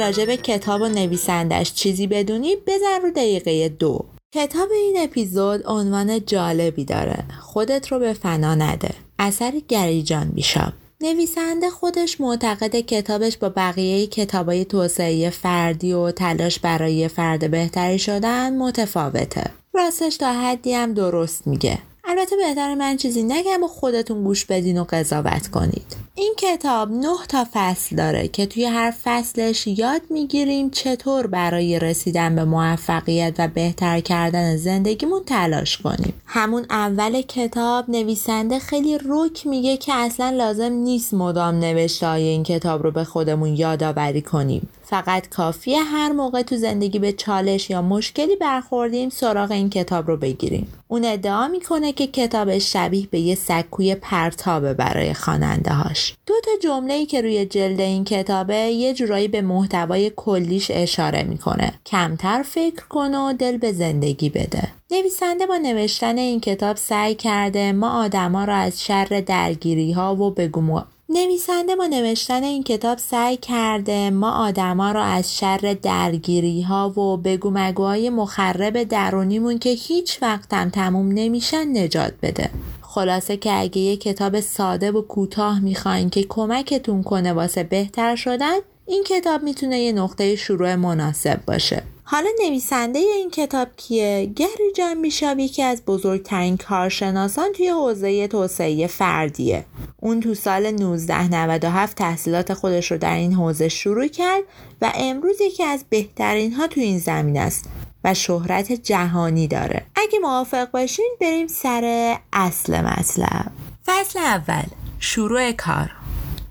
راجع به کتاب و نویسندش چیزی بدونی بزن رو دقیقه دو. کتاب این اپیزود عنوان جالبی داره. خودت رو به فنا نده. اثر گریجان بیشام نویسنده خودش معتقد کتابش با بقیه کتابای توسعه فردی و تلاش برای فرد بهتری شدن متفاوته. راستش تا حدی هم درست میگه. البته بهتر من چیزی نگم و خودتون گوش بدین و قضاوت کنید. این کتاب نه تا فصل داره که توی هر فصلش یاد می‌گیریم چطور برای رسیدن به موفقیت و بهتر کردن زندگیمون تلاش کنیم. همون اول کتاب نویسنده خیلی روک میگه که اصلا لازم نیست مدام نوشته این کتاب رو به خودمون یادآوری کنیم. فقط کافیه هر موقع تو زندگی به چالش یا مشکلی برخوردیم سراغ این کتاب رو بگیریم. اون ادعا می‌کنه که کتاب شبیه به یه سکوی پرتابه برای خواننده هاش دو تا جمله ای که روی جلد این کتابه یه جورایی به محتوای کلیش اشاره می‌کنه. کمتر فکر کن و دل به زندگی بده. نویسنده با نوشتن این کتاب سعی کرده ما آدما را از شر درگیری ها و نویسنده با نوشتن این کتاب سعی کرده ما آدما را از شر درگیری ها و بگو مگوهای مخرب درونیمون که هیچ وقتم تموم نمیشن نجات بده. خلاصه که اگه یه کتاب ساده و کوتاه می‌خواین که کمکتون کنه واسه بهتر شدن این کتاب می‌تونه یه نقطه شروع مناسب باشه. حالا نویسنده این کتاب کیه؟ گری جنبیشاب یکی از بزرگترین کارشناسان توی حوزه توسعه فردیه. اون تو سال 1997 تحصیلات خودش رو در این حوزه شروع کرد و امروز یکی از بهترین ها تو این زمین است و شهرت جهانی داره. اگه موافق باشین بریم سر اصل مطلب. فصل اول شروع کار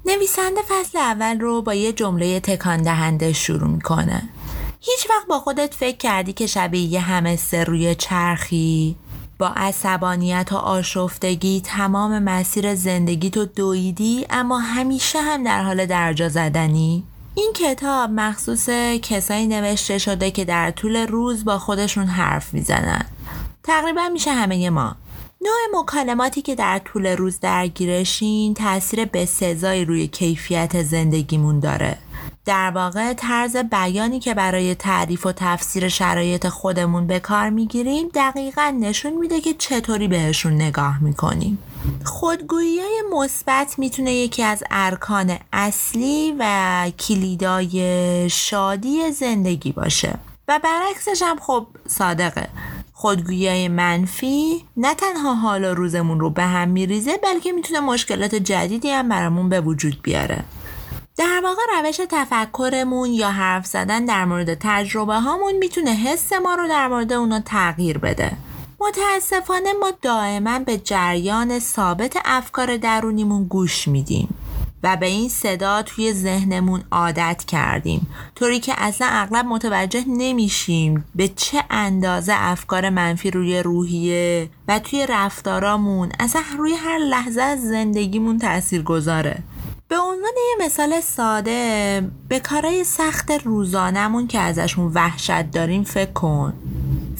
نویسنده فصل اول رو با یه جمله تکان دهنده شروع می‌کنه. هیچ وقت با خودت فکر کردی که شبیه یه همستر روی چرخی؟ با عصبانیت و آشفتگی تمام مسیر زندگی تو دویدی اما همیشه هم در حال درجا زدنی؟ این کتاب مخصوص کسایی نوشته شده که در طول روز با خودشون حرف می‌زنن. تقریبا میشه همه ما. نوع مکالماتی که در طول روز درگیرشین تاثیر به سزایی روی کیفیت زندگیمون داره. در واقع طرز بیانی که برای تعریف و تفسیر شرایط خودمون به کار می‌گیریم دقیقا نشون میده که چطوری بهشون نگاه می‌کنیم. خودگویی های مثبت می‌تونه یکی از ارکان اصلی و کلیدای شادی زندگی باشه. و برعکسش هم خب صادقه. خودگویی منفی نه تنها حال و روزمون رو به هم میریزه بلکه می‌تونه مشکلات جدیدی هم برامون به وجود بیاره. در واقع روش تفکرمون یا حرف زدن در مورد تجربه هامون می‌تونه حس ما رو در مورد اونا تغییر بده. متاسفانه ما دائما به جریان ثابت افکار درونیمون گوش میدیم و به این صدا توی ذهنمون عادت کردیم طوری که اصلا اغلب متوجه نمیشیم به چه اندازه افکار منفی روی روحیه و توی رفتارامون اصلا روی هر لحظه از زندگیمون تأثیر گذاره به عنوان یه مثال ساده به کارهای سخت روزانمون که ازشون وحشت داریم فکر کن.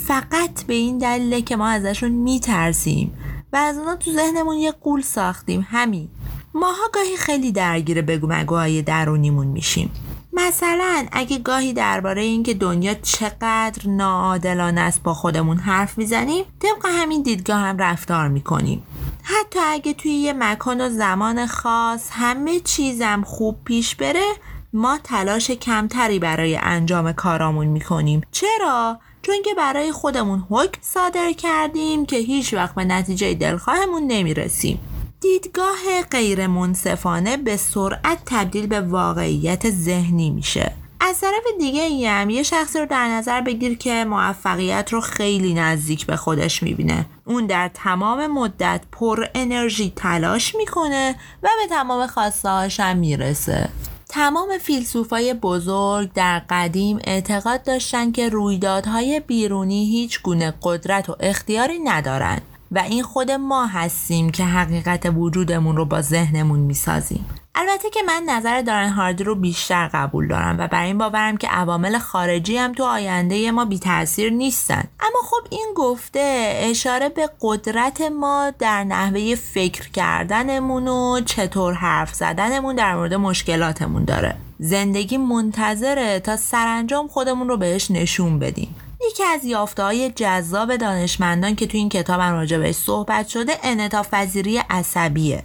فقط به این دلیله که ما ازشون میترسیم و از اونا تو ذهنمون یه قول ساختیم همین. ماها گاهی خیلی درگیر بگو مگوهای درونیمون میشیم. مثلا اگه گاهی درباره اینکه دنیا چقدر ناعادلانه است با خودمون حرف می‌زنیم طبق همین دیدگاه هم رفتار می‌کنیم. حتی اگه توی یه مکان و زمان خاص همه چیزم خوب پیش بره ما تلاش کمتری برای انجام کارامون می‌کنیم. چرا؟ چون که برای خودمون حکم صادر کردیم که هیچ وقت به نتیجه دلخواهمون نمی‌رسیم. دیدگاه غیر منصفانه به سرعت تبدیل به واقعیت ذهنی میشه. از طرف دیگه هم یه شخصی رو در نظر بگیر که موفقیت رو خیلی نزدیک به خودش می‌بینه. اون در تمام مدت پر انرژی تلاش می‌کنه و به تمام خواسته هم می‌رسه. تمام فیلسوفای بزرگ در قدیم اعتقاد داشتن که رویدادهای بیرونی هیچ گونه قدرت و اختیاری ندارند و این خود ما هستیم که حقیقت وجودمون رو با ذهنمون می‌سازیم. البته که من نظر دارن هاردی رو بیشتر قبول دارم و بر این باورم که عوامل خارجی هم تو آینده ما بی تاثیر نیستن. اما خب این گفته اشاره به قدرت ما در نحوه فکر کردنمون و چطور حرف زدنمون در مورد مشکلاتمون داره. زندگی منتظره تا سرانجام خودمون رو بهش نشون بدیم. یکی از یافته های جذاب دانشمندان که تو این کتاب هم راجع بهش صحبت شده انعطاف پذیری عصبیه.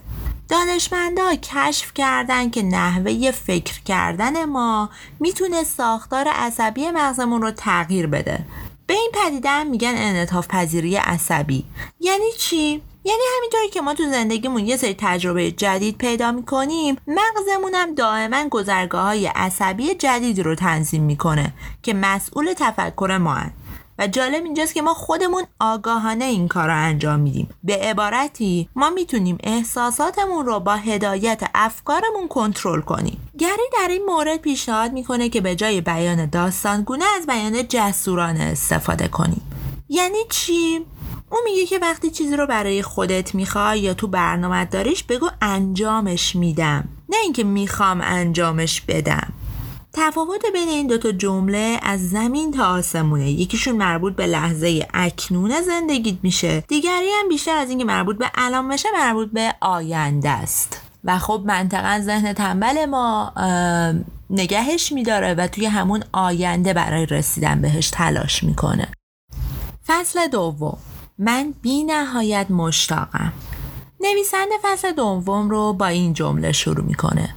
دانشمندا کشف کردن که نحوه فکر کردن ما می‌تونه ساختار عصبی مغزمون رو تغییر بده. به این پدیده هم میگن انعطاف پذیری عصبی. یعنی چی؟ یعنی همینطوری که ما تو زندگیمون یه سری تجربه جدید پیدا می‌کنیم مغزمون هم دائما گذرگاه های عصبی جدید رو تنظیم می‌کنه که مسئول تفکر ما هن. و جالب اینجاست که ما خودمون آگاهانه این کار رو انجام میدیم. به عبارتی ما می‌تونیم احساساتمون رو با هدایت افکارمون کنترل کنیم. گری در این مورد پیشنهاد می‌کنه که به جای بیان داستانگونه از بیان جسورانه استفاده کنیم. یعنی چی؟ اون میگه که وقتی چیزی رو برای خودت می‌خوای یا تو برنامه داریش بگو انجامش میدم. نه اینکه می‌خوام انجامش بدم. تفاوت بین این دوتا جمله از زمین تا آسمونه. یکیشون مربوط به لحظه اکنون زندگیت میشه. دیگری هم بیشتر از اینکه مربوط به الان بشه مربوط به آینده است. و خب منطقا ذهن تنبل ما نگهش میداره و توی همون آینده برای رسیدن بهش تلاش می‌کنه. فصل دوم. من بی نهایت مشتاقم. نویسنده فصل دوم رو با این جمله شروع می‌کنه.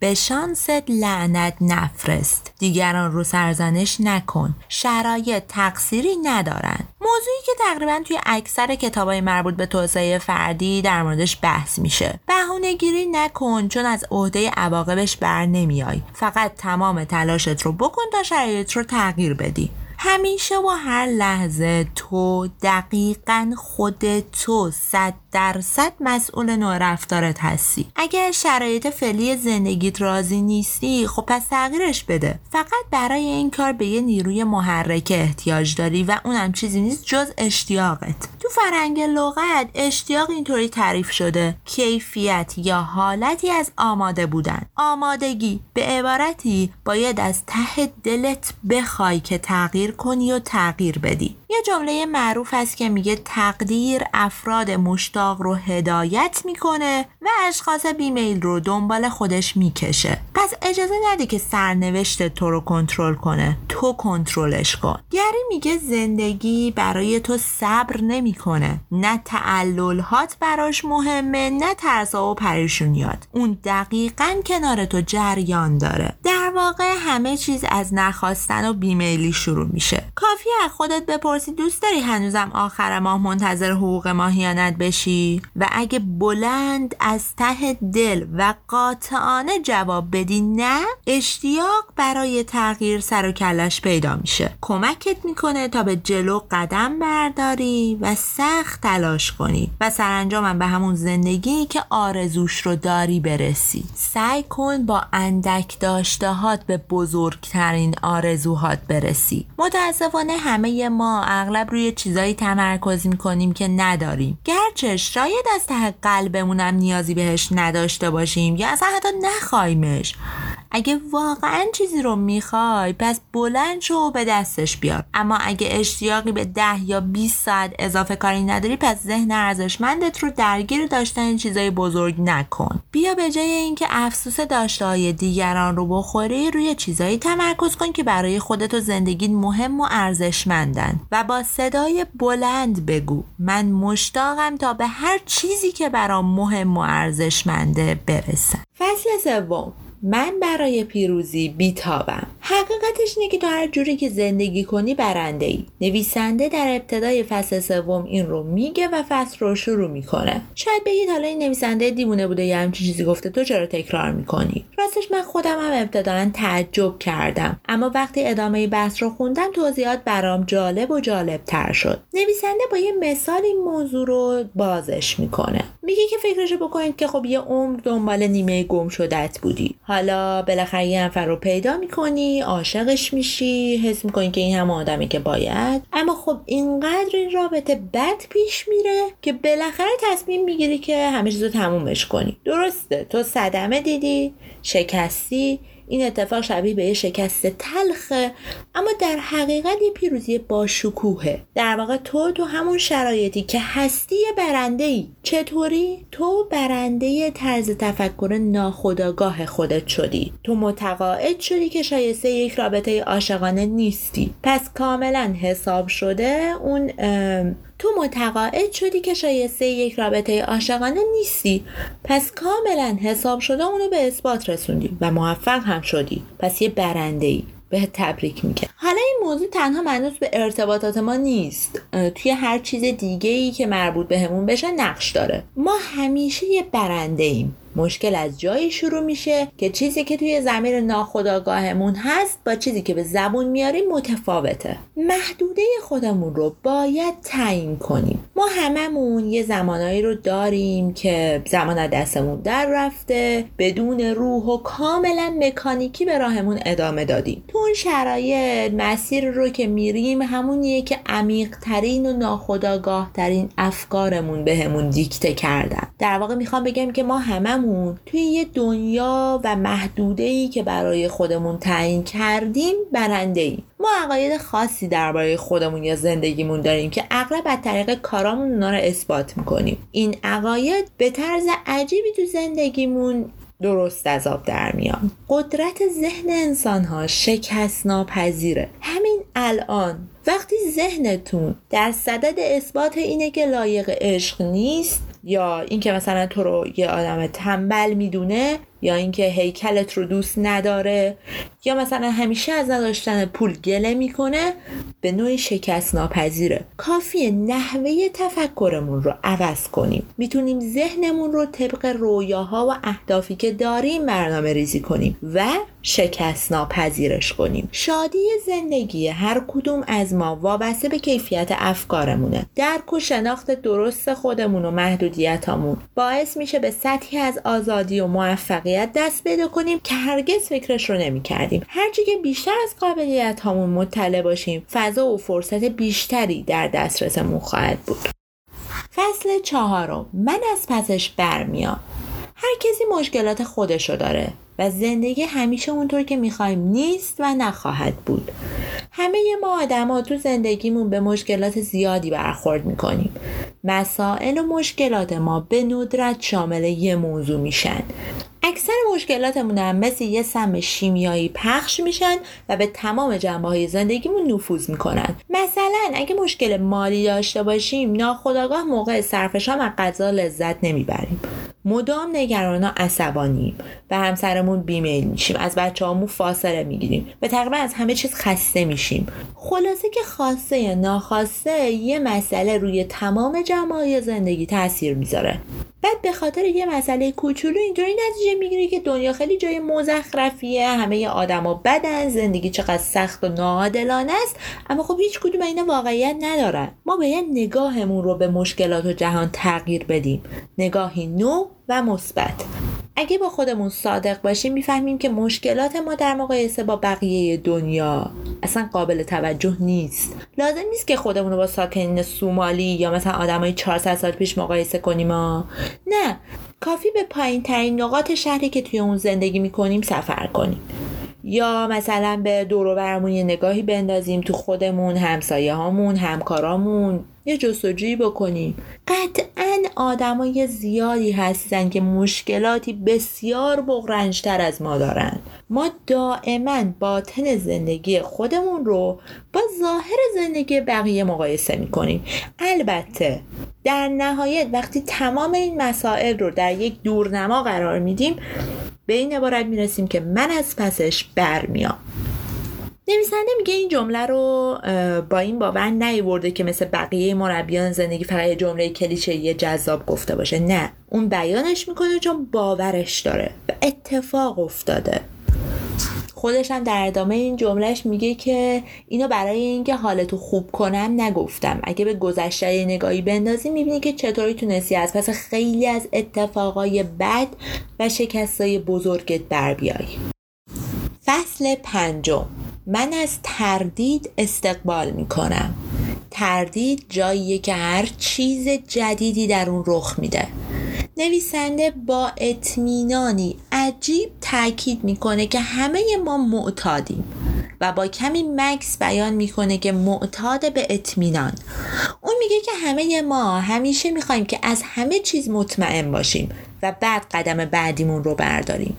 به شانست لعنت نفرست. دیگران رو سرزنش نکن. شرایط تقصیری ندارن. موضوعی که تقریبا توی اکثر کتابای مربوط به توسعه فردی در موردش بحث میشه. بهونه گیری نکن چون از عهده عواقبش بر نمیای. فقط تمام تلاشت رو بکن تا شرایط رو تغییر بدی. همیشه و هر لحظه تو دقیقا خود تو صد درصد مسئول نوع رفتارت هستی. اگر شرایط فعلی زندگیت راضی نیستی خب پس تغییرش بده. فقط برای این کار به یه نیروی محرک احتیاج داری و اونم چیزی نیست جز اشتیاقت. فرنگ لغت اشتیاق اینطوری تعریف شده. کیفیت یا حالتی از آماده بودن. آمادگی به عبارتی باید از ته دلت بخوای که تغییر کنی و تغییر بدی. جمله معروف هست که میگه تقدیر افراد مشتاق رو هدایت می‌کنه و اشخاص بیمیل رو دنبال خودش می‌کشه. پس اجازه ندی که سرنوشت تو رو کنترل کنه. تو کنترلش کن. گری میگه زندگی برای تو صبر نمی‌کنه. نه تعللهات براش مهمه نه ترسا و پریشونیات. اون دقیقا کنار تو جریان داره. در واقع همه چیز از نخواستن و بیمیلی شروع میشه. کافی از خودت بپرسی دوست داری هنوزم آخر ماه منتظر حقوق ماهیانت بشی؟ و اگه بلند از ته دل و قاطعانه جواب بدی نه اشتیاق برای تغییر سر و کلش پیدا میشه. کمکت می‌کنه تا به جلو قدم برداری و سخت تلاش کنی و سرانجام به همون زندگی که آرزوش رو داری برسی. سعی کن با اندک داشتهات به بزرگترین آرزوهات برسی. متاسفانه همه ما اغلب روی چیزایی تمرکز می‌کنیم که نداریم. گرچه شاید از ته قلبمونم نیازی بهش نداشته باشیم یا اصلا حتی نخوایمش اگه واقعا چیزی رو می‌خوای پس بلند شو و به دستش بیار. اما اگه اشتیاقی به ده یا 20 ساعت اضافه کاری نداری پس ذهن ارزشمندت رو درگیر داشتن چیزای بزرگ نکن. بیا به جای اینکه افسوس داشته های دیگران رو بخوری روی چیزایی تمرکز کن که برای خودت و زندگیت مهم و ارزشمندن. و با صدای بلند بگو. من مشتاقم تا به هر چیزی که برام مهم و ارزشمنده برسم. فصل سوم. من برای پیروزی بیتابم. حقیقتش اینه که تو هر جوری که زندگی کنی برنده ای نویسنده در ابتدای فصل سوم این رو میگه و فصل رو شروع می‌کنه. شاید بگید حالا این نویسنده دیوونه بوده یه همچین چیزی گفته تو چرا تکرار می‌کنی؟ راستش من خودم هم ابتدا تعجب کردم. اما وقتی ادامه بحث رو خوندم توضیحات برام جالب و جالب تر شد. نویسنده با یه مثال این موضوع رو بازش می‌کنه. میگه که فکرشو بکنید که خب یه عمر دنبال نیمه گم شدت بودی. حالا بالاخره یه نفر رو پیدا می‌کنی عاشقش میشی حس می‌کنی که این هم آدمی که باید. اما خب اینقدر این رابطه بد پیش میره که بالاخره تصمیم می‌گیری که همه چیز رو تمومش کنی. درسته تو صدمه دیدی شکستی این اتفاق شبیه به یه شکست تلخه اما در حقیقت یه پیروزی با شکوهه در واقع تو تو همون شرایطی که هستی برنده ای چطوری؟ تو برنده طرز تفکر ناخودآگاه خودت شدی. تو متقاعد شدی که شایسته یک رابطه عاشقانه نیستی. پس کاملا حساب شده اون تو متقاعد شدی که شایسته یک رابطه عاشقانه نیستی. پس کاملا حساب شده اونو به اثبات رسوندی و موفق هم شدی. پس یه برنده ای به تبریک میگه حالا این موضوع تنها منوط به ارتباطات ما نیست. توی هر چیز دیگه ای که مربوط بهمون به بشه نقش داره. ما همیشه یه برنده ایم مشکل از جایی شروع میشه که چیزی که توی زمین ناخودآگاهمون هست با چیزی که به زبون میاریم متفاوته. محدوده خودمون رو باید تعیین کنیم. ما هممون یه زمانایی رو داریم که زمان دستمون در رفته بدون روح و کاملا مکانیکی به راهمون ادامه دادیم. تو اون شرایط مسیر رو که میریم همونیه که عمیق ترین و ناخودآگاه ترین افکارمون بهمون دیکته کردن. در واقع می‌خوام بگم که ما همه توی یه دنیا و محدوده ای که برای خودمون تعیین کردیم برنده ایم ما عقاید خاصی درباره خودمون یا زندگیمون داریم که اغلب از طریق کارامون اونا رو اثبات می‌کنیم. این عقاید به طرز عجیبی تو زندگیمون درست از آب در میان قدرت ذهن انسان ها شکست ناپذیره همین الان وقتی ذهنتون در صدد اثبات اینه که لایق عشق نیست یا اینکه مثلا تو رو یه آدم تنبل می‌دونه یا اینکه هیکلت رو دوست نداره یا مثلا همیشه از نداشتن پول گله می‌کنه به نوعی شکست ناپذیره کافیه نحوه تفکرمون رو عوض کنیم. می‌تونیم ذهنمون رو طبق رویاها و اهدافی که داریم برنامه ریزی کنیم و شکست ناپذیرش کنیم. شادی زندگی هر کدوم از ما وابسته به کیفیت افکارمونه. درک و شناخت درست خودمون و محدودیتامون باعث میشه به سطحی از آزادی و موفقیت دست پیدا کنیم که هرگز فکرش رو نمی‌کردیم. هرچی که بیشتر از قابلیت هامون مطلع باشیم فضا و فرصت بیشتری در دسترسمون خواهد بود. فصل چهارم. من از پسش برمیام. هر کسی مشکلات خودشو داره و زندگی همیشه اونطور که می‌خوایم نیست و نخواهد بود. همه ما آدما تو زندگیمون به مشکلات زیادی برخورد می‌کنیم. مسائل و مشکلات ما به ندرت شامل یه موضوع میشن. اکثر مشکلاتمون هم مثل یه سم شیمیایی پخش میشن و به تمام جنبه های زندگیمون نفوذ می‌کنن. مثلا اگه مشکل مالی داشته باشیم ناخداگاه موقع صرفشام از غذا لذت نمی‌بریم. مدام نگران عصبانیم به همسرمون بیمیل میشیم. از بچه هامون فاصله می‌گیریم. و تقریبا از همه چیز خسته میشیم. خلاصه که خواسته یا ناخواسته یه مسئله روی تمام جمعه زندگی تاثیر می‌ذاره. بعد به خاطر یه مسئله کوچولو اینطوری نتیجه می‌گیری که دنیا خیلی جای مزخرفیه. همه آدما بدن زندگی چقدر سخت و ناعادلانه است. اما خب هیچ کدوم اینا واقعیت ندارن. ما باید نگاهمون رو به مشکلات و جهان تغییر بدیم. نگاهی نو و مثبت. اگه با خودمون صادق باشیم می‌فهمیم که مشکلات ما در مقایسه با بقیه دنیا اصلا قابل توجه نیست. لازم نیست که خودمون رو با ساکنین سومالی یا مثلا آدمای 400 سال پیش مقایسه کنیم ها. نه کافی به پایین ترین نقاط شهری که توی اون زندگی می‌کنیم سفر کنیم. یا مثلا به دور یه نگاهی بندازیم تو خودمون همسایه هامون همکارامون یه جستجویی بکنیم. قطعا آدمای زیادی هستن که مشکلاتی بسیار بغرنجتر از ما دارن. ما دائما باطن زندگی خودمون رو با ظاهر زندگی بقیه مقایسه می‌کنیم. البته در نهایت وقتی تمام این مسائل رو در یک دورنما قرار میدیم به این عبارت می‌رسیم که من از پسش برمیام. نویسنده میگه این جمله رو با این باور نیورده که مثل بقیه مربیان زندگی فقط جمله کلیشه یه جذاب گفته باشه. نه اون بیانش می‌کنه چون باورش داره و اتفاق افتاده. خودش هم در ادامه این جملهش میگه که اینو برای اینکه حالتو خوب کنم نگفتم. اگه به گذشته نگاهی بندازی می‌بینی که چطوری تونستی از پس خیلی از اتفاقای بد و شکستای بزرگت بر بیای. فصل پنجم. من از تردید استقبال می‌کنم. تردید جاییه که هر چیز جدیدی در اون رخ میده. نویسنده با اطمینانی عجیب تاکید می‌کنه که همه ما معتادیم و با کمی مکس بیان می‌کنه که معتاد به اطمینان. اون میگه که همه ما همیشه می‌خوایم که از همه چیز مطمئن باشیم و بعد قدم بعدیمون رو برداریم.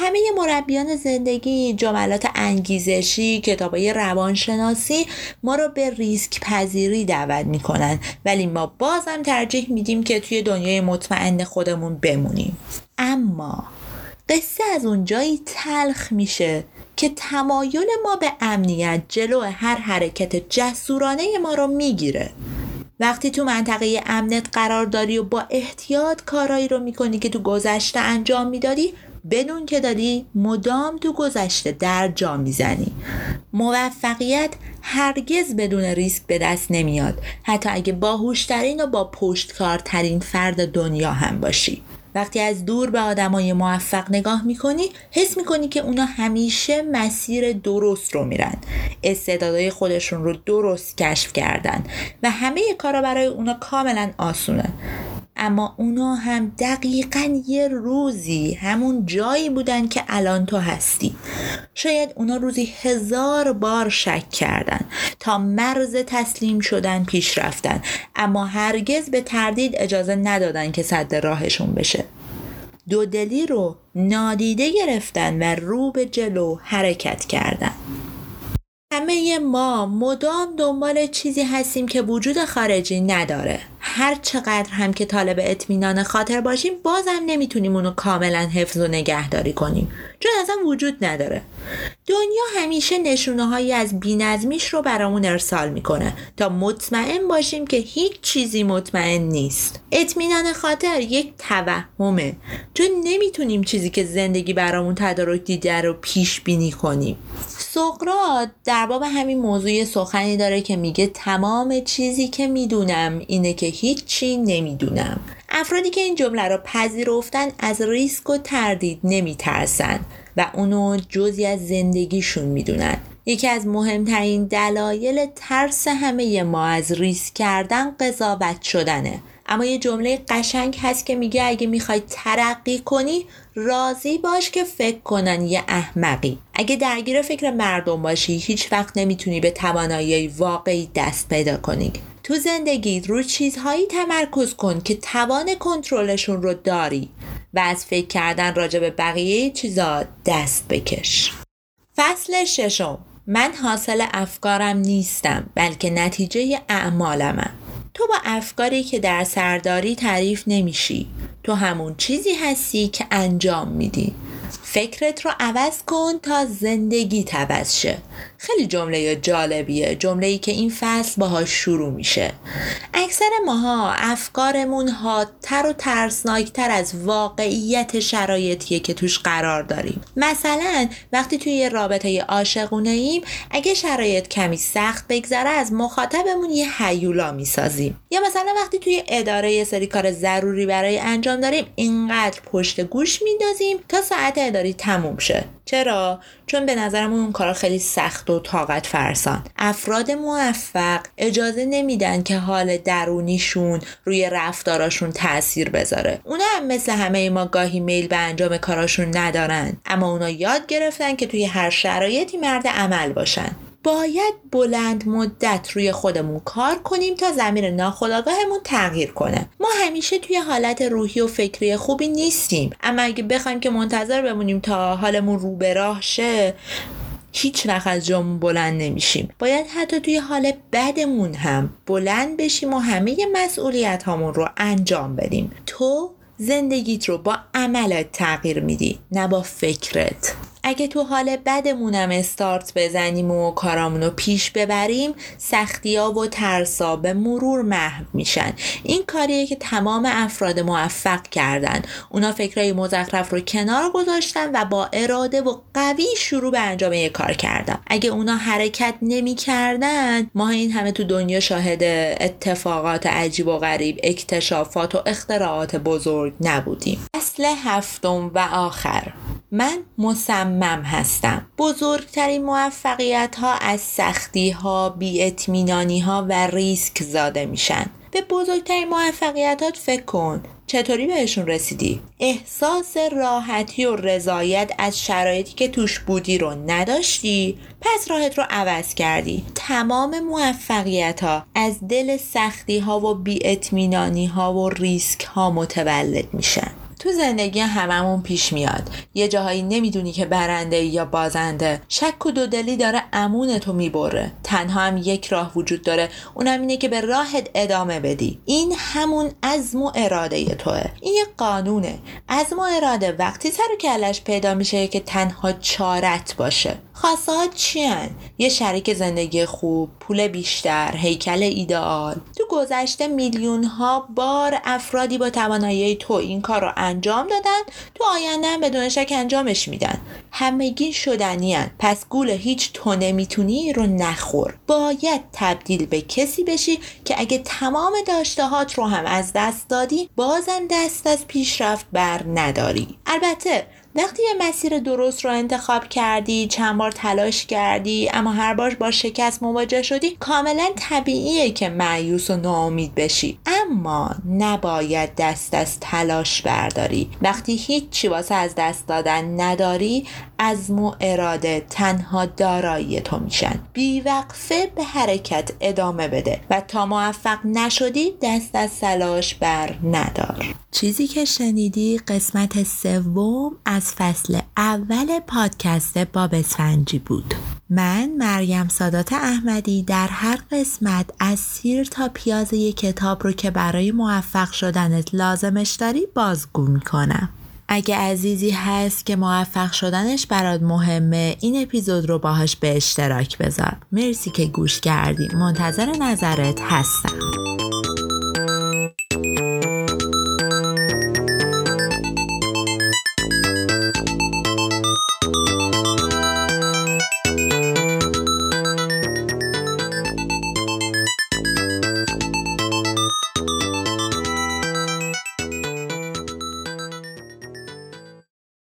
همه مربیان زندگی جملات انگیزشی کتابای روانشناسی ما رو به ریسک پذیری دعوت می‌کنن. ولی ما بازم ترجیح میدیم که توی دنیای مطمئن خودمون بمونیم. اما قصه از اونجایی تلخ میشه که تمایل ما به امنیت جلو هر حرکت جسورانه ما رو می‌گیره. وقتی تو منطقه امنت قرار داری و با احتیاط کارایی رو می‌کنی که تو گذشته انجام می‌دادی بدون که داری مدام تو گذشته در جا می‌زنی. موفقیت هرگز بدون ریسک به دست نمیاد. حتی اگه باهوشترین و با پشتکارترین فرد دنیا هم باشی. وقتی از دور به آدمای موفق نگاه می‌کنی حس می‌کنی که اونا همیشه مسیر درست رو میرن. استعدادهای خودشون رو درست کشف کردن و همه کارا برای اونا کاملا آسونه. اما اونا هم دقیقا یه روزی همون جایی بودن که الان تو هستی. شاید اونا روزی هزار بار شک کردن تا مرز تسلیم شدن پیش رفتن. اما هرگز به تردید اجازه ندادن که صد راهشون بشه. دودلی رو نادیده گرفتن و رو به جلو حرکت کردن. همه ما مدام دنبال چیزی هستیم که وجود خارجی نداره. هر چقدر هم که طالب اطمینان خاطر باشیم بازم نمی‌تونیم اونو کاملا حفظ و نگهداری کنیم. چون اصلا وجود نداره. دنیا همیشه نشونه هایی از بینظمیش رو برامون ارسال می‌کنه. تا مطمئن باشیم که هیچ چیزی مطمئن نیست. اطمینان خاطر یک توهمه. چون نمی‌تونیم چیزی که زندگی برامون تدارک دیده رو پیش بینی کنیم. سقرات در باب همین موضوع سخنی داره که میگه تمام چیزی که می‌دونم اینه که هیچی نمی‌دونم. افرادی که این جمله رو پذیرفتن از ریسک و تردید نمیترسن. و اونو جزی از زندگیشون می‌دونن. یکی از مهمترین دلایل ترس همه ما از ریسک کردن قضاوت شدنه. اما یه جمله قشنگ هست که میگه اگه می‌خوای ترقی کنی راضی باش که فکر کنن یه احمقی. اگه درگیر فکر مردم باشی هیچ وقت نمی‌تونی به توانایی واقعی دست پیدا کنی. تو زندگی رو چیزهایی تمرکز کن که توان کنترلشون رو داری. و از فکر کردن راجع به بقیه چیزا دست بکش. فصل ششم. من حاصل افکارم نیستم بلکه نتیجه اعمالمم. تو با افکاری که در سرداری تعریف نمیشی. تو همون چیزی هستی که انجام میدی. فکرت رو عوض کن تا زندگی عوض شه. خیلی جمله جالبیه جمله ای که این فصل باهاش شروع میشه. اکثر ماها افکارمون حادتر و ترسناکتر از واقعیت شرایطیه که توش قرار داریم. مثلا وقتی توی یه رابطه عاشقونه ایم اگه شرایط کمی سخت بگذره از مخاطبمون یه حیولا می‌سازیم. یا مثلا وقتی توی اداره یه سری کار ضروری برای انجام داریم اینقدر پشت گوش میندازیم تا ساعت تموم شه. چرا؟ چون به نظرمون اون کار خیلی سخت و طاقت فرسان. افراد موفق اجازه نمیدن که حال درونیشون روی رفتاراشون تاثیر بذاره. اونا هم مثل همه ما گاهی میل به انجام کاراشون ندارن. اما اونا یاد گرفتن که توی هر شرایطی مرد عمل باشن. باید بلند مدت روی خودمون کار کنیم تا زمین ناخودآگاهمون تغییر کنه. ما همیشه توی حالت روحی و فکری خوبی نیستیم. اما اگه بخوایم که منتظر بمونیم تا حالمون رو به راه شه هیچ وقت از جامون بلند نمیشیم. باید حتی توی حال بدمون هم بلند بشیم و همه مسئولیت هامون رو انجام بدیم. تو زندگیت رو با عملت تغییر میدی نه با فکرت. اگه تو حال بدمونم استارت بزنیم و کارامون رو پیش ببریم سختیا و ترسا به مرور محو میشن. این کاریه که تمام افراد موفق کردن. اونا فکرهای مزخرف رو کنار گذاشتن و با اراده و قوی شروع به انجام یک کار کردن. اگه اونا حرکت نمی‌کردن ما این همه تو دنیا شاهد اتفاقات عجیب و غریب اکتشافات و اختراعات بزرگ نبودیم. اصل هفتم و آخر. من مصمم هستم. بزرگترین موفقیت ها از سختی ها بی ها و ریسک زاده میشن. به بزرگترین موفقیتات فکر کن. چطوری بهشون رسیدی؟ احساس راحتی و رضایت از شرایطی که توش بودی رو نداشتی؟ پس راحت رو عوض کردی. تمام موفقیت ها از دل سختی ها و بی ها و ریسک ها متولد میشن. تو زندگی هممون پیش میاد. یه جاهایی نمی‌دونی که برنده یا بازنده. شک و دودلی داره امون تو می‌بره. تنها هم یک راه وجود داره. اونم اینه که به راهت ادامه بدی. این همون عزم و اراده توه. این یه قانونه. عزم و اراده وقتی سر و کلش پیدا میشه که تنها چارت باشه. خواسته ها چیان؟ یه شریک زندگی خوب، پول بیشتر، هیکل ایدئال. تو گذشته میلیون ها بار افرادی با توانایی تو این کار رو انجام دادن تو آینده هم بدون شک انجامش میدن. همگی شدنی هن. پس گول هیچ تو نمی‌تونی رو نخور. باید تبدیل به کسی بشی که اگه تمام داشتهات رو هم از دست دادی بازم دست از پیشرفت بر نداری. البته وقتی یه مسیر درست رو انتخاب کردی چند بار تلاش کردی اما هر بار با شکست مواجه شدی کاملا طبیعیه که معیوس و ناامید بشی. اما نباید دست از تلاش برداری. وقتی هیچی واسه از دست دادن نداری از و اراده تنها دارایی تو میشن. بیوقفه به حرکت ادامه بده و تا موفق نشدی دست از تلاش بر ندار. چیزی که شنیدی قسمت سوم از فصل اول پادکست باب اسفنجی بود. من مریم سادات احمدی در هر قسمت از سیر تا پیاز یک کتاب رو که برای موفق شدنت لازمش داری بازگو می‌کنم. اگه عزیزی هست که موفق شدنش برات مهمه این اپیزود رو باهاش به اشتراک بذار. مرسی که گوش کردی. منتظر نظرت هستم.